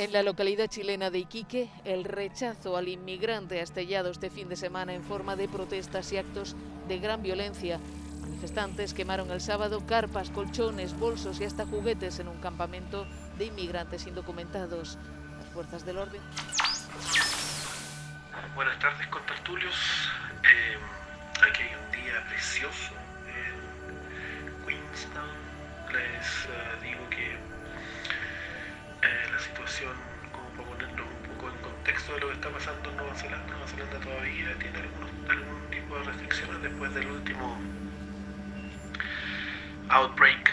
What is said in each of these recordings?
En la localidad chilena de Iquique, el rechazo al inmigrante ha estallado este fin de semana en forma de protestas y actos de gran violencia. Manifestantes quemaron el sábado carpas, colchones, bolsos y hasta juguetes en un campamento de inmigrantes indocumentados. Las fuerzas del orden. Buenas tardes, contertulios. Eh, aquí hay un día precioso en Queenstown. Les uh, digo que eh, la situación, como para ponerlo un poco en contexto de lo que está pasando en Nueva Zelanda, Nueva Zelanda todavía tiene algunos, algún tipo de restricciones después del último outbreak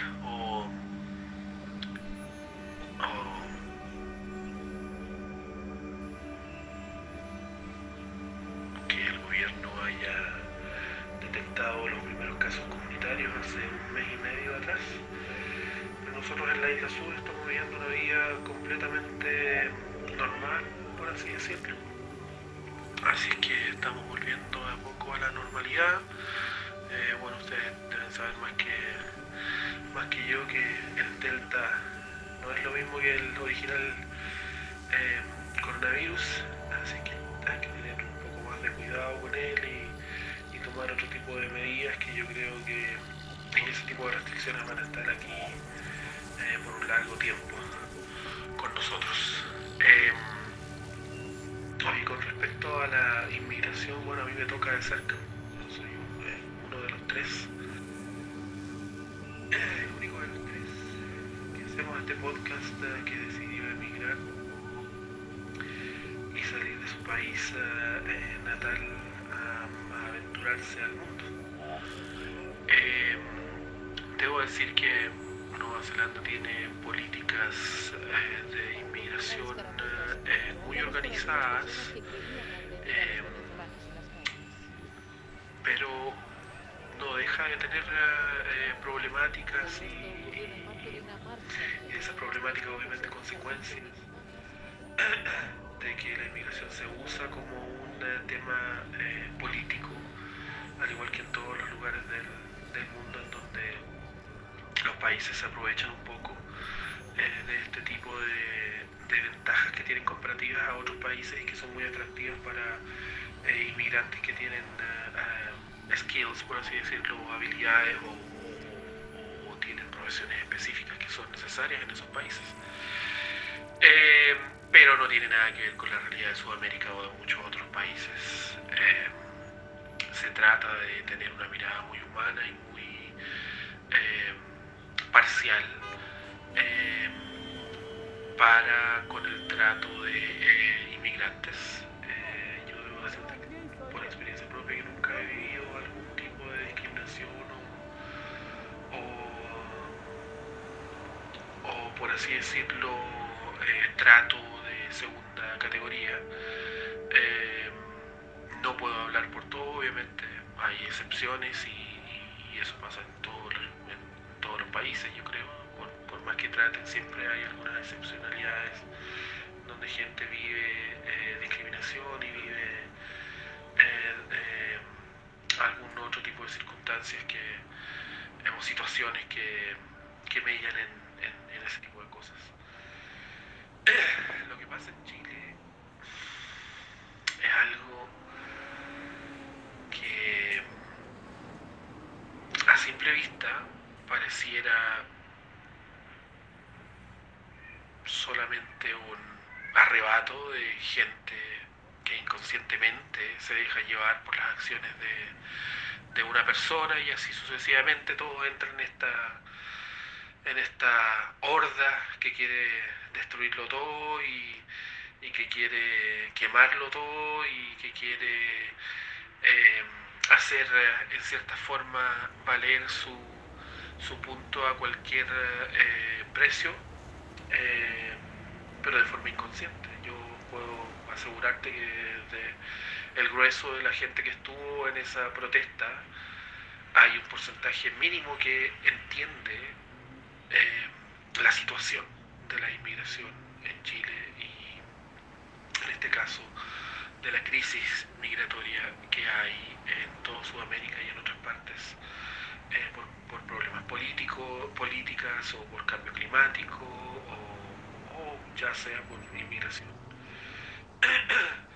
él y, tomar otro tipo de medidas que yo creo que ese tipo de restricciones van a estar aquí eh, por un largo tiempo con nosotros. Eh, y con respecto a la inmigración, bueno, a mí me toca de cerca. Soy eh, uno de los tres, el único de los tres que hacemos este podcast que decidió emigrar y salir de su país natal al mundo. Eh, debo decir que Nueva Zelanda tiene políticas eh, de inmigración eh, muy organizadas, pero no deja de tener problemáticas y, esas problemáticas obviamente consecuencias de que la inmigración se usa como un tema político, al igual que en todos los lugares del, del mundo en donde los países se aprovechan un poco eh, de este tipo de, de ventajas que tienen comparativas a otros países y que son muy atractivas para eh, inmigrantes que tienen eh, skills, por así decirlo, habilidades o, o- o tienen profesiones específicas que son necesarias en esos países. Pero no tiene nada que ver con la realidad de Sudamérica o de muchos otros países. Se trata de tener una mirada muy humana y muy eh, parcial eh, para con el trato de eh, inmigrantes. Yo debo decirte por experiencia propia que nunca he vivido algún tipo de discriminación o, o, por así decirlo, trato de segunda categoría. No puedo hablar por todo, obviamente, hay excepciones y, eso pasa en todos los, países, yo creo. Por, más que traten, siempre hay algunas excepcionalidades donde gente vive eh, discriminación y vive eh, eh, algún otro tipo de circunstancias que, o situaciones que, que en ese tipo de cosas. Lo que pasa en Chile es algo que a vista pareciera solamente un arrebato de gente que inconscientemente se deja llevar por las acciones de, de una persona y así sucesivamente todo entra en esta en esta horda que quiere destruirlo todo y, y que quiere quemarlo todo y que quiere eh, hacer eh, en cierta forma valer su, su punto a cualquier eh, precio, eh, pero de forma inconsciente. Yo puedo asegurarte que de el grueso de la gente que estuvo en esa protesta hay un porcentaje mínimo que entiende la situación de la inmigración en Chile y en este caso de la crisis migratoria que hay en toda Sudamérica y en otras partes eh, por, problemas políticos, políticas o por cambio climático o, o ya sea por inmigración.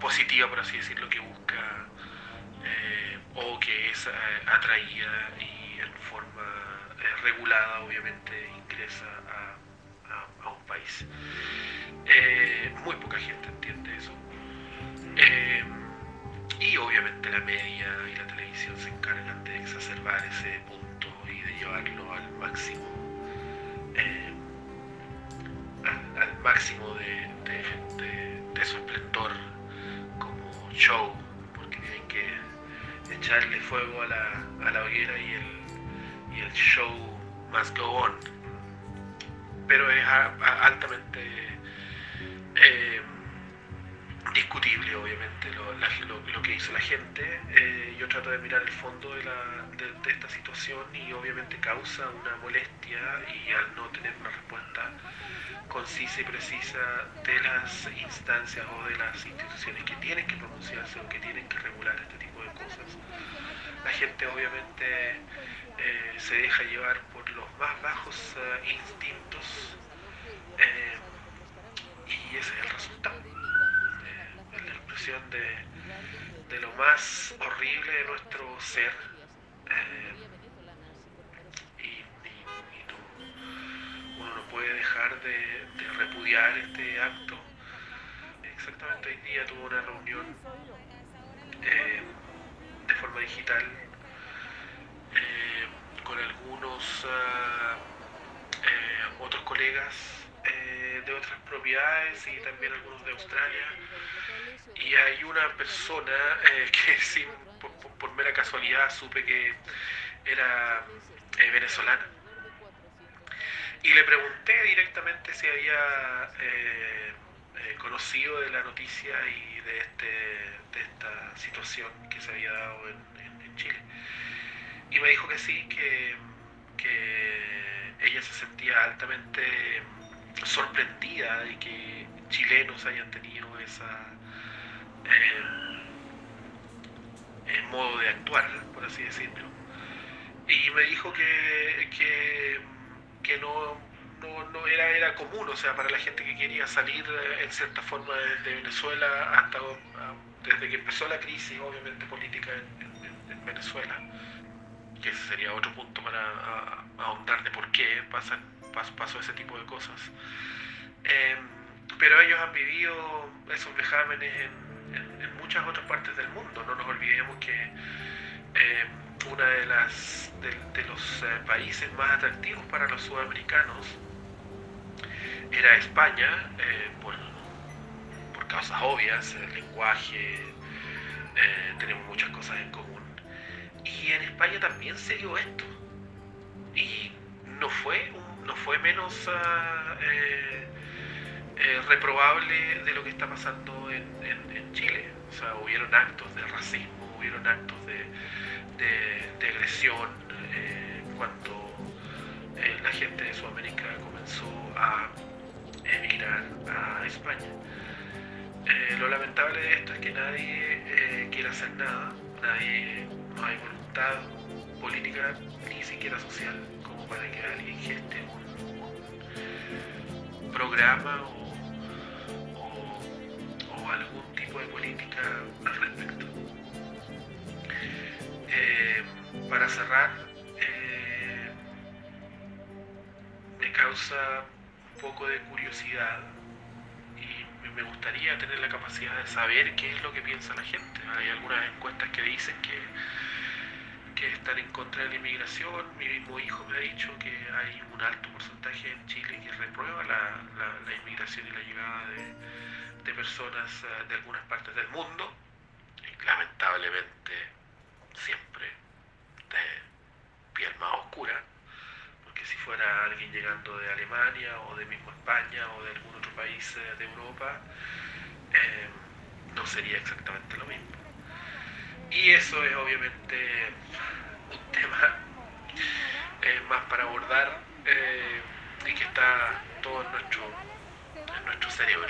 Positiva, por así decirlo, que busca o que es atraída y en forma regulada, obviamente, ingresa a, país. muy poca gente entiende eso. y obviamente la media y la televisión se encargan de exacerbar ese punto y de llevarlo al máximo al, máximo de, su esplendor como show, porque tienen que echarle fuego a la, a la hoguera y el, y el show must go on. Pero es altamente eh, discutible, obviamente, lo, que hizo la gente. Eh, yo trato de mirar el fondo de, la, de, esta situación y obviamente causa una molestia y al no tener una respuesta concisa y precisa de las instancias o de las instituciones que tienen que pronunciarse o que tienen que regular este tipo de cosas. La gente obviamente eh, se deja llevar por los más bajos eh, instintos eh, y ese es el resultado. la expresión de, de, lo más horrible de nuestro ser puede dejar de, repudiar este acto. Exactamente hoy día tuvo una reunión eh, de forma digital eh, con algunos eh, otros colegas de otras propiedades y también algunos de Australia. Y hay una persona que sin, por mera casualidad supe que era venezolana y le pregunté directamente si había eh, eh, conocido de la noticia y de, este, de esta situación que se había dado en, Chile. Y me dijo que sí, que, ella se sentía altamente sorprendida de que chilenos hayan tenido esa eh, modo de actuar, por así decirlo. Y me dijo que, que que no, no, era, era común, o sea, para la gente que quería salir eh, en cierta forma de, Venezuela hasta ah, desde que empezó la crisis, obviamente, política en, Venezuela, que ese sería otro punto para ahondar de por qué pasan, pasó ese tipo de cosas. Em, pero ellos han vivido esos vejámenes en, muchas otras partes del mundo, no nos olvidemos que em, una de de, los eh, países más atractivos para los sudamericanos era España eh, por, por, causas obvias el lenguaje eh, tenemos muchas cosas en común y en España también se dio esto y no fue no fue menos ah, reprobable de lo que está pasando en, Chile o sea hubieron actos de racismo hubieron actos de de, agresión eh, cuando eh, la gente de Sudamérica comenzó a emigrar a España. Eh, lo lamentable de esto es que nadie quiere hacer nada, nadie, no hay voluntad política ni siquiera social como para que alguien geste un, programa o algún tipo de política al respecto. Eh, para cerrar, eh, me causa un poco de curiosidad y me gustaría tener la capacidad de saber qué es lo que piensa la gente. Hay algunas encuestas que dicen que, que están en contra de la inmigración. Mi mismo hijo me ha dicho que hay un alto porcentaje en Chile que reprueba la, inmigración y la llegada de, personas eh, de algunas partes del mundo. Lamentablemente siempre de piel más oscura, porque si fuera alguien llegando de Alemania o de mismo España o de algún otro país eh, de Europa, eh, no sería exactamente lo mismo. Y eso es obviamente un tema eh, más para abordar y que está todo en nuestro, en nuestro cerebro.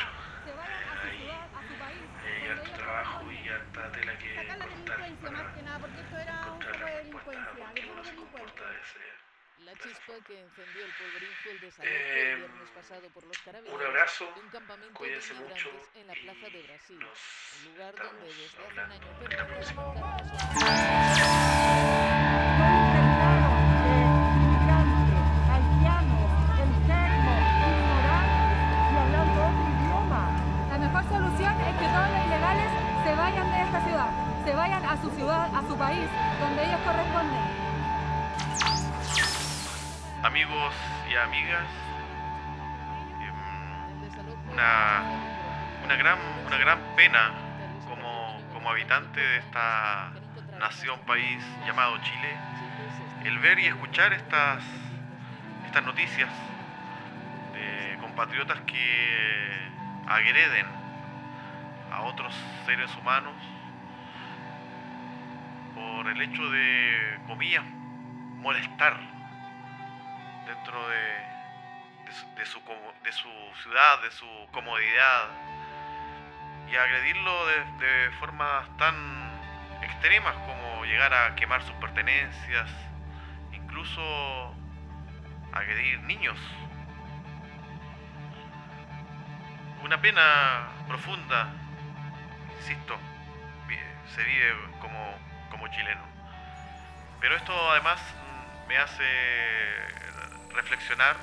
hay harto trabajo y harta tela que cortar para encontrar la respuesta a por qué uno se comporta de ese, Una chispa que encendió el polvorín fue el desalojo el viernes pasado por los carabineros un abrazo, un campamento cuídense de mucho en la plaza de Brasil, un lugar donde desde hace un año como, como habitante de esta nación, país llamado Chile, el ver y escuchar estas, estas noticias de compatriotas que agreden a otros seres humanos por el hecho de, comillas, molestar dentro de, de su, de su ciudad, de su comodidad, y agredirlo de, de formas tan extremas como llegar a quemar sus pertenencias, incluso agredir niños. Una pena profunda, insisto, se vive como, como chileno. Pero esto además me hace reflexionar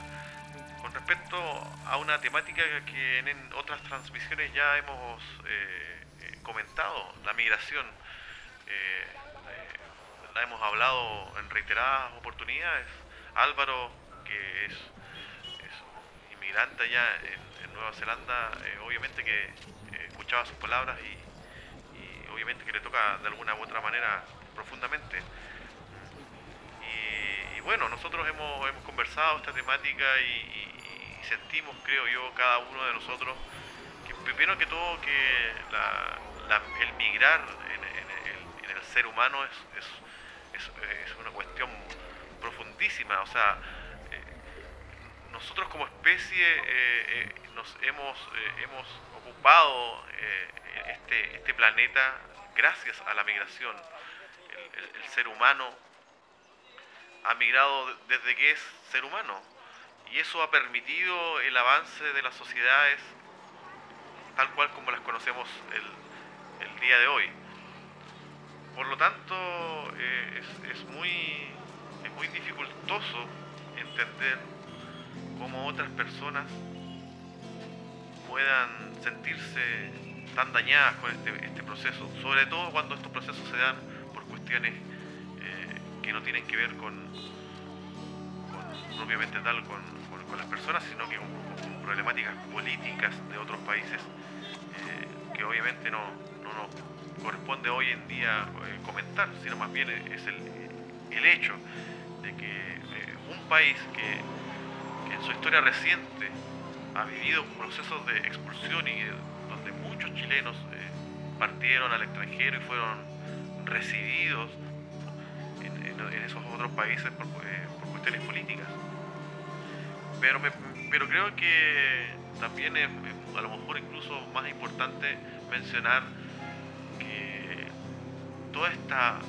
con respecto a una temática que en, otras transmisiones ya hemos eh, eh, comentado, la migración. Eh, la hemos hablado en reiteradas oportunidades. Álvaro, que es, inmigrante allá en, Nueva Zelanda, eh, obviamente que escuchaba sus palabras y obviamente que le toca de alguna u otra manera profundamente. Bueno, nosotros hemos, hemos conversado esta temática y, sentimos, creo yo, cada uno de nosotros, que primero que todo que el migrar en, el, ser humano es, es, es- una cuestión profundísima. O sea, eh, nosotros como especie eh, eh, nos hemos, hemos ocupado este, este planeta gracias a la migración. El ser humano ha migrado de- desde que es ser humano y eso ha permitido el avance de las sociedades tal cual como las conocemos el, el día de hoy. Por lo tanto, eh, es, es muy, es muy dificultoso entender cómo otras personas puedan sentirse tan dañadas con este, este proceso, sobre todo cuando estos procesos se dan por cuestiones que no tienen que ver con, con tal con, las personas, sino que con, problemáticas políticas de otros países eh, que obviamente no, no nos corresponde hoy en día eh, comentar, sino más bien es el, el hecho de que eh, un país que, que en su historia reciente ha vivido procesos de expulsión y donde muchos chilenos partieron al extranjero y fueron recibidos en, esos otros países por, eh, por cuestiones políticas. Pero, me- pero creo que también es, a lo mejor incluso más importante mencionar que toda esta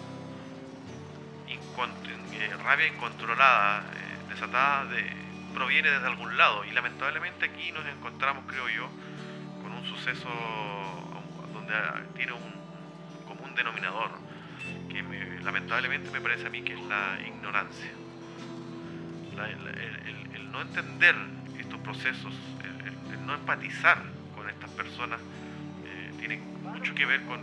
incon- eh, rabia incontrolada, eh, desatada, de- proviene desde algún lado. Y lamentablemente aquí nos encontramos, creo yo, con un suceso donde tiene un común denominador, que lamentablemente me parece a mí que es la ignorancia. El, no entender estos procesos, el, no empatizar con estas personas, eh, tiene mucho que ver con,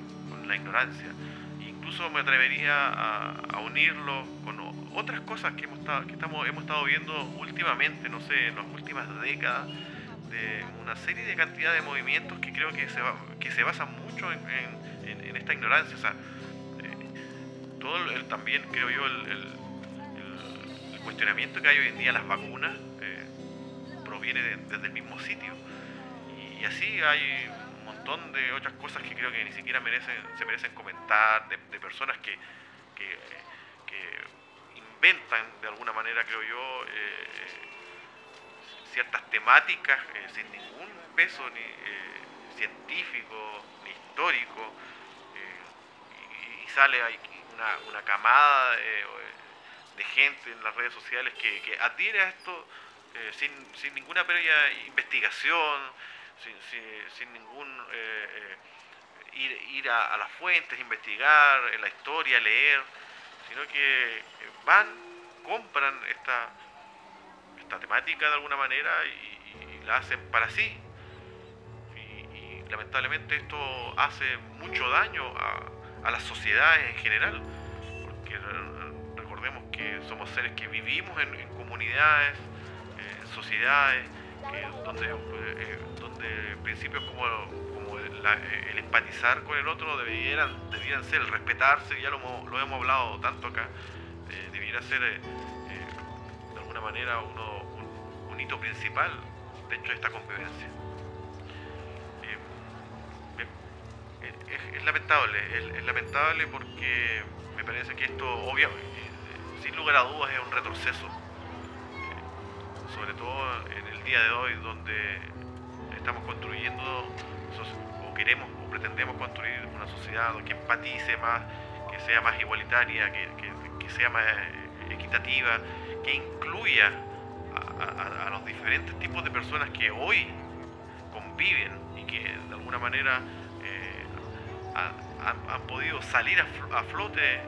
la ignorancia. Incluso me atrevería a, unirlo con otras cosas que hemos estado, que estamos, hemos estado viendo últimamente, no sé, en las últimas décadas, de una serie de cantidad de movimientos que creo que se, que se basan mucho en, en- esta ignorancia. O sea, todo el, también creo yo el, cuestionamiento que hay hoy en día las vacunas eh, proviene de- desde el mismo sitio. Y, así hay un montón de otras cosas que creo que ni siquiera merecen, se merecen comentar, de, personas que, que, inventan de alguna manera, creo yo, eh, ciertas temáticas eh, sin ningún peso ni científico histórico y, y sale ahí una, camada eh, gente en las redes sociales que, que adhiere a esto eh, sin, sin, ninguna previa investigación, sin, ningún eh, ir, a, las fuentes, investigar la historia, leer, sino que van, compran esta temática de alguna manera y, la hacen para sí. Y, lamentablemente esto hace mucho daño a, a las sociedades en general, porque recordemos que somos seres que vivimos en, comunidades, en sociedades, donde, eh, donde principios como, el, empatizar con el otro debieran, debieran ser el respetarse, ya lo, lo hemos hablado tanto acá, eh, debiera ser eh, de alguna manera uno, un, hito principal dentro de esta convivencia. Es, lamentable, es, lamentable porque me parece que esto, obviamente, sin lugar a dudas, es un retroceso sobre todo en el día de hoy donde estamos construyendo o queremos o pretendemos construir una sociedad que empatice más, que sea más igualitaria, que, sea más eh, equitativa, que incluya a, los diferentes tipos de personas que hoy conviven y que de alguna manera eh, han, podido salir a, flote eh,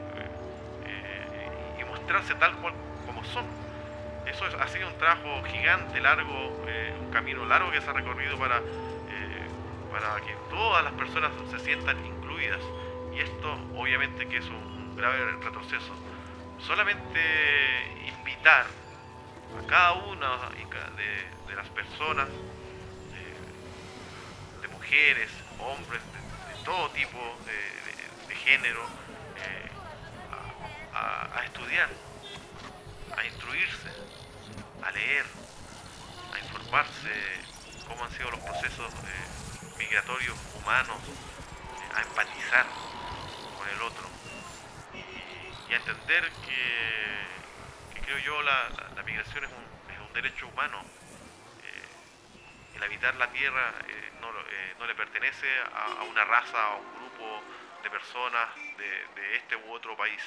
y mostrarse tal cual como son eso ha sido un trabajo gigante, largo, eh, un camino largo que se ha recorrido para, eh, para que todas las personas se sientan incluidas. Y esto obviamente que es un, grave retroceso. Solamente invitar a cada una de, las personas, de, mujeres, hombres, todo tipo de, género, eh, a estudiar, a instruirse, a leer, a informarse cómo han sido los procesos eh, migratorios humanos, eh, a empatizar con el otro y, a entender que, creo yo la, migración es un, derecho humano. Eh, el habitar la tierra no, le pertenece a, una raza, a un grupo de personas de, de este u otro país.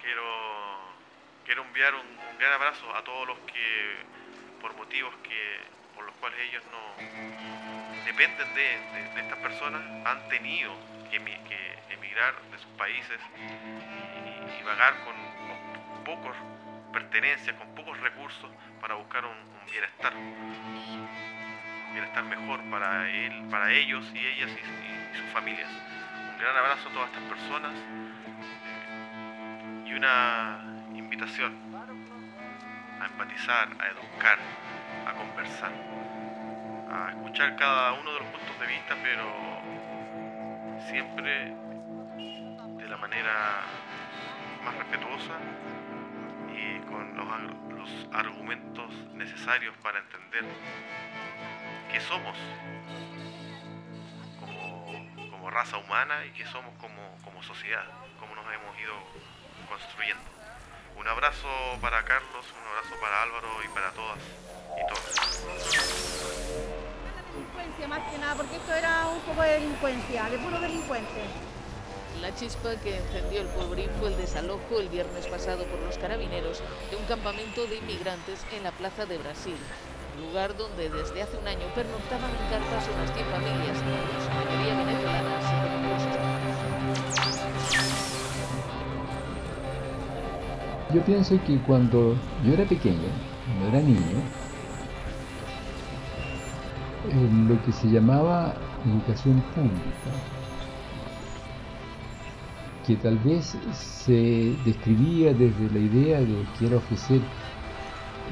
Quiero quiero enviar un, gran abrazo a todos los que, por motivos que por los cuales ellos no dependen de, estas personas, han tenido que, emigrar de sus países y, vagar con, pocos pertenencias, con pocos recursos para buscar un, bienestar, un bienestar mejor para él, para ellos y ellas y, sus familias. Un gran abrazo a todas estas personas eh, y una invitación a empatizar, a educar, a conversar, a escuchar cada uno de los puntos de vista, pero siempre de la manera más respetuosa los, argumentos necesarios para entender qué somos como, raza humana y qué somos como, como sociedad, cómo nos hemos ido construyendo. Un abrazo para Carlos, un abrazo para Álvaro y para todas y todos. Delincuencia más que nada, porque esto era un poco de delincuencia, de puro delincuente. La chispa que encendió el polvorín fue el desalojo el viernes pasado por los carabineros de un campamento de inmigrantes en la Plaza de Brasil, lugar donde desde hace un año pernoctaban en cartas unas 100 familias, en su mayoría venezolanas Yo pienso que cuando yo era pequeño, cuando era niño, en lo que se llamaba educación pública, que tal vez se describía desde la idea de que era ofrecer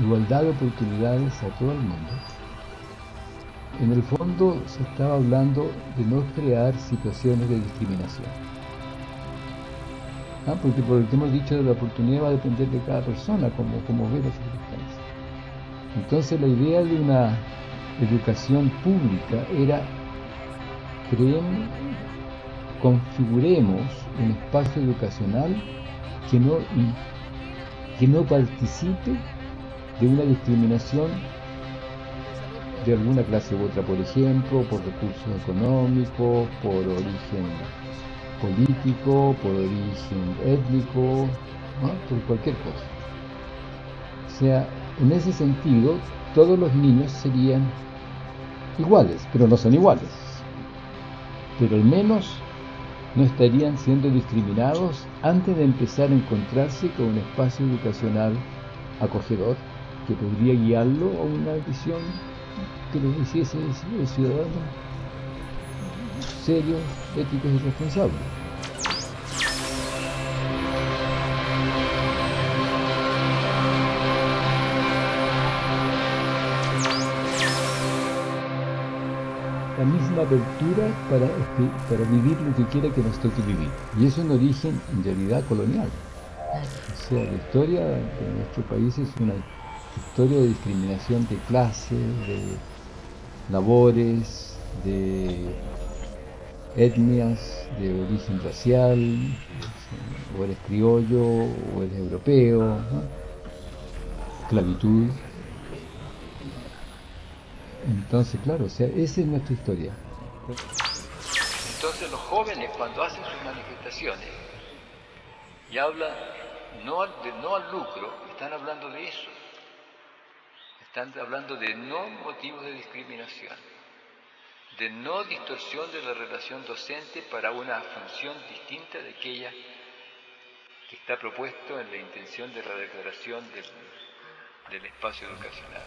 igualdad de oportunidades a todo el mundo, en el fondo se estaba hablando de no crear situaciones de discriminación. ¿ah? porque por el que hemos dicho la oportunidad va a depender de cada persona, como, como ve las circunstancias. Entonces la idea de una educación pública era creemos, configuremos un espacio educacional que no, que no participe de una discriminación de alguna clase u otra, por ejemplo, por recursos económicos, por origen político, por origen étnico, por cualquier cosa. O sea, en ese sentido, todos los niños serían iguales, pero no son iguales. Pero al menos no estarían siendo discriminados antes de empezar a encontrarse con un espacio educacional acogedor que podría guiarlo a una visión que los hiciese ciudadanos serios, éticos y responsables. Misma apertura para, para vivir lo que quiera que nos toque vivir. Y es un origen en realidad colonial. O sea, la historia de nuestro país es una historia de discriminación de clases, de labores, de etnias, de origen racial, o eres criollo, o eres europeo, esclavitud. Entonces, claro, o sea, esa es nuestra historia. Entonces los jóvenes cuando hacen sus manifestaciones y hablan no al, no al lucro, están hablando de eso. Están hablando de no motivos de discriminación, de no distorsión de la relación docente para una función distinta de aquella que está propuesto en la intención de la declaración del espacio educacional.